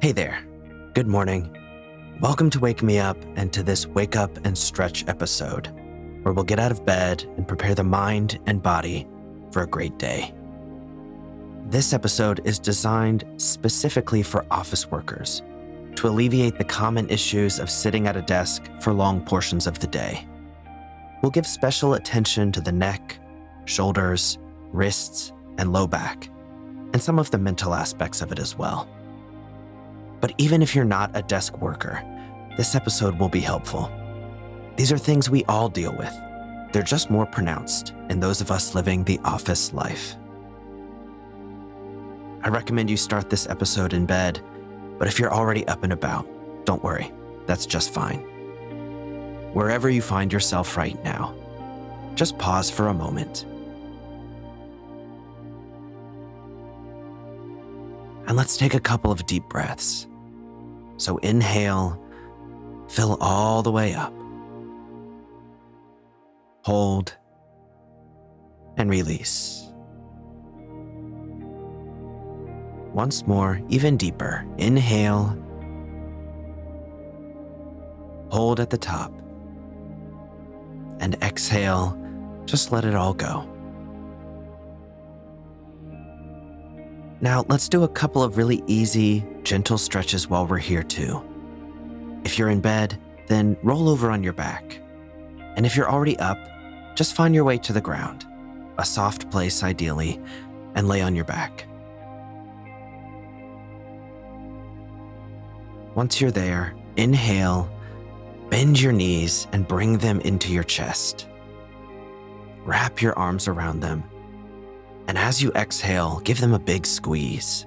Hey there. Good morning. Welcome to Wake Me Up and to this Wake Up and Stretch episode, where we'll get out of bed and prepare the mind and body for a great day. This episode is designed specifically for office workers to alleviate the common issues of sitting at a desk for long portions of the day. We'll give special attention to the neck, shoulders, wrists, and low back, and some of the mental aspects of it as well. But even if you're not a desk worker, this episode will be helpful. These are things we all deal with. They're just more pronounced in those of us living the office life. I recommend you start this episode in bed, but if you're already up and about, don't worry, that's just fine. Wherever you find yourself right now, just pause for a moment. And let's take a couple of deep breaths. So inhale, fill all the way up. Hold and release. Once more, even deeper. Inhale. Hold at the top. And exhale, just let it all go. Now, let's do a couple of really easy, gentle stretches while we're here, too. If you're in bed, then roll over on your back. And if you're already up, just find your way to the ground, a soft place ideally, and lay on your back. Once you're there, inhale, bend your knees, and bring them into your chest. Wrap your arms around them and as you exhale, give them a big squeeze.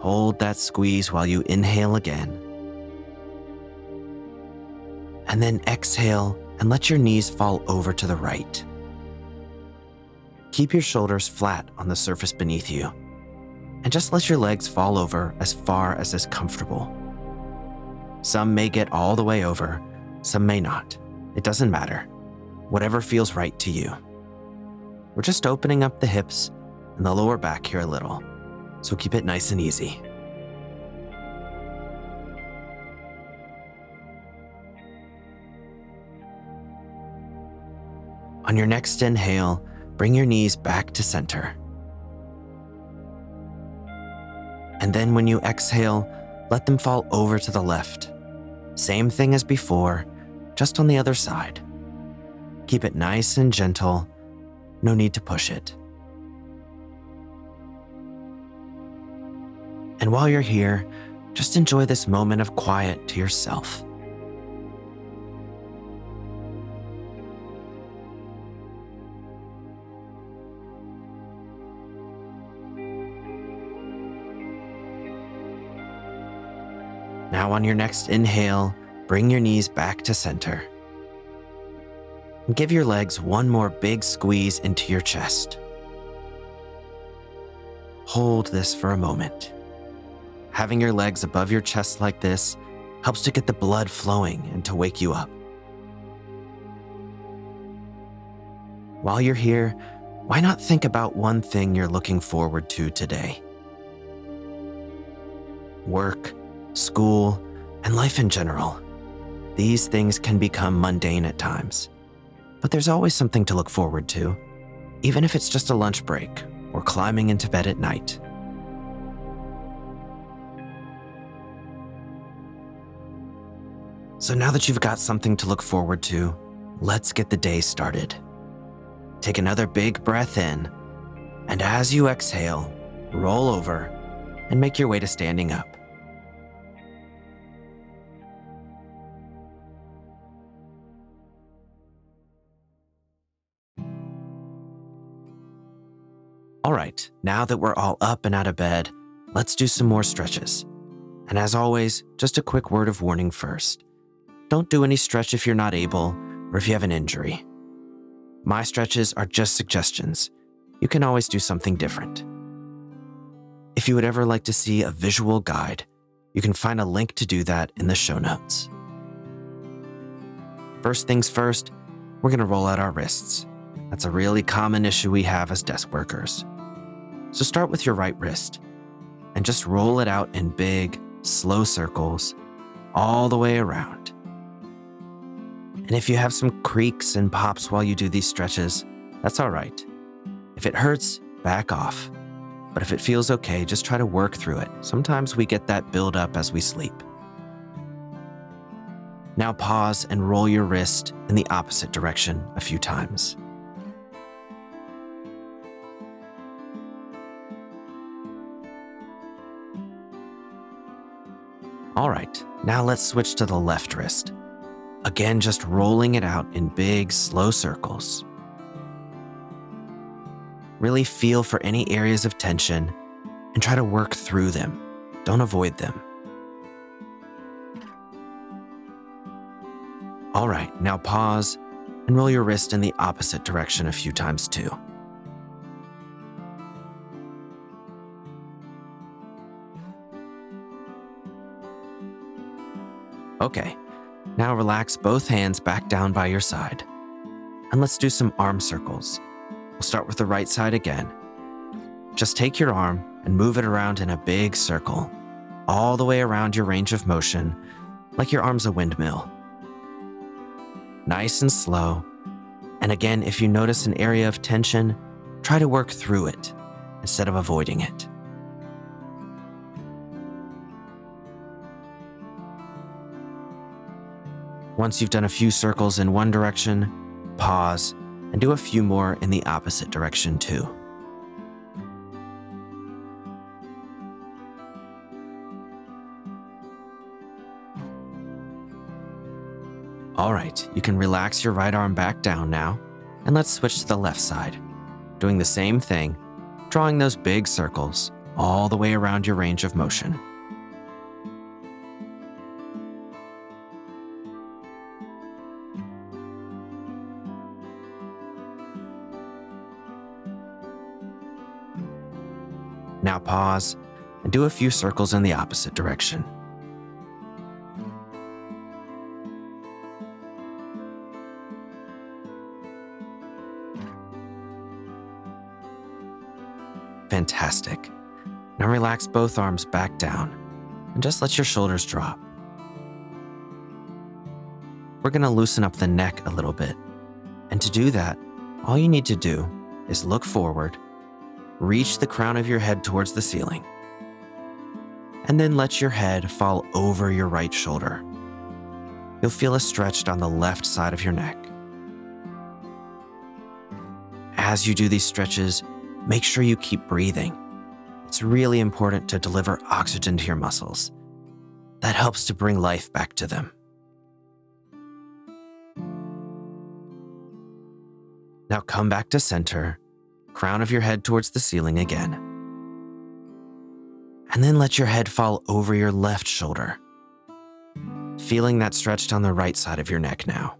Hold that squeeze while you inhale again. And then exhale and let your knees fall over to the right. Keep your shoulders flat on the surface beneath you, and just let your legs fall over as far as is comfortable. Some may get all the way over, some may not. It doesn't matter whatever feels right to you. We're just opening up the hips and the lower back here a little, so keep it nice and easy. On your next inhale, bring your knees back to center. And then when you exhale, let them fall over to the left. Same thing as before, just on the other side. Keep it nice and gentle. No need to push it. And while you're here, just enjoy this moment of quiet to yourself. Now, on your next inhale, bring your knees back to center give your legs one more big squeeze into your chest. Hold this for a moment. Having your legs above your chest like this helps to get the blood flowing and to wake you up. While you're here, why not think about one thing you're looking forward to today? Work, school, and life in general. These things can become mundane at times. But there's always something to look forward to, even if it's just a lunch break or climbing into bed at night. So now that you've got something to look forward to, let's get the day started. Take another big breath in, and as you exhale, roll over and make your way to standing up. All right, now that we're all up and out of bed, let's do some more stretches. And as always, just a quick word of warning first. Don't do any stretch if you're not able or if you have an injury. My stretches are just suggestions. You can always do something different. If you would ever like to see a visual guide, you can find a link to do that in the show notes. First things first, we're going to roll out our wrists. That's a really common issue we have as desk workers. So start with your right wrist and just roll it out in big, slow circles all the way around. And if you have some creaks and pops while you do these stretches, that's all right. If it hurts, back off. But if it feels okay, just try to work through it. Sometimes we get that build up as we sleep. Now pause and roll your wrist in the opposite direction a few times. All right, now let's switch to the left wrist. Again, just rolling it out in big, slow circles. Really feel for any areas of tension and try to work through them. Don't avoid them. All right, now pause and roll your wrist in the opposite direction a few times too. Okay, now relax both hands back down by your side. And let's do some arm circles. We'll start with the right side again. Just take your arm and move it around in a big circle, all the way around your range of motion, like your arm's a windmill nice and slow. And again, if you notice an area of tension, try to work through it instead of avoiding it. Once you've done a few circles in one direction, pause and do a few more in the opposite direction too. All right, you can relax your right arm back down now, and let's switch to the left side. Doing the same thing, drawing those big circles all the way around your range of motion. Now pause and do a few circles in the opposite direction. Fantastic. Now relax both arms back down and just let your shoulders drop. We're going to loosen up the neck a little bit. And to do that, all you need to do is look forward, reach the crown of your head towards the ceiling, and then let your head fall over your right shoulder. You'll feel a stretch on the left side of your neck. As you do these stretches, make sure you keep breathing. It's really important to deliver oxygen to your muscles. That helps to bring life back to them. Now come back to center, crown of your head towards the ceiling again. And then let your head fall over your left shoulder, feeling that stretched on the right side of your neck now.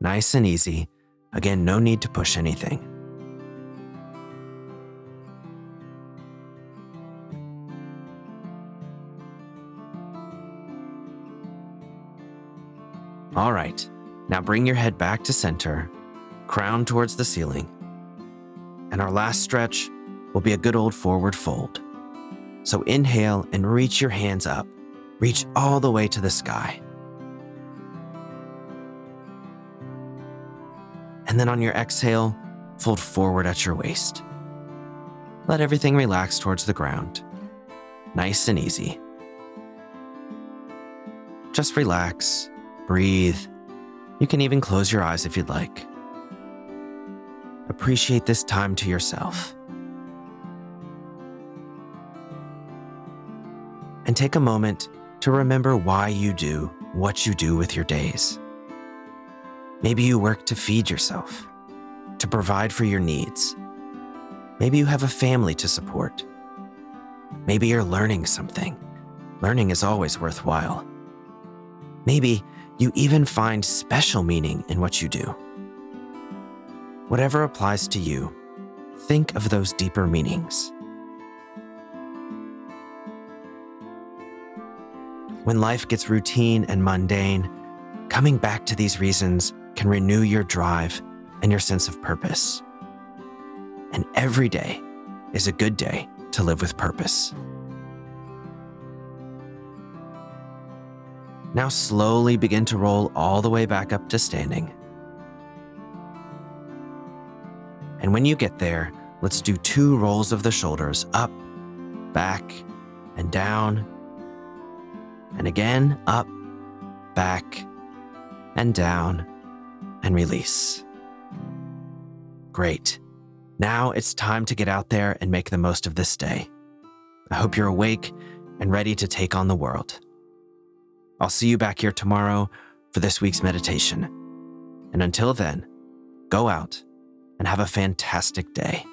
Nice and easy. Again, no need to push anything. All right, now bring your head back to center, crown towards the ceiling. And our last stretch will be a good old forward fold. So inhale and reach your hands up. Reach all the way to the sky. And then on your exhale, fold forward at your waist. Let everything relax towards the ground. Nice and easy. Just relax Breathe. You can even close your eyes if you'd like. Appreciate this time to yourself. And take a moment to remember why you do what you do with your days. Maybe you work to feed yourself, to provide for your needs. Maybe you have a family to support. Maybe you're learning something. Learning is always worthwhile. Maybe you even find special meaning in what you do. Whatever applies to you, think of those deeper meanings. When life gets routine and mundane, coming back to these reasons can renew your drive and your sense of purpose. And every day is a good day to live with purpose. Now, slowly begin to roll all the way back up to standing. And when you get there, let's do two rolls of the shoulders up, back, and down. And again, up, back, and down, and release. Great. Now it's time to get out there and make the most of this day. I hope you're awake and ready to take on the world. I'll see you back here tomorrow for this week's meditation. And until then, go out and have a fantastic day.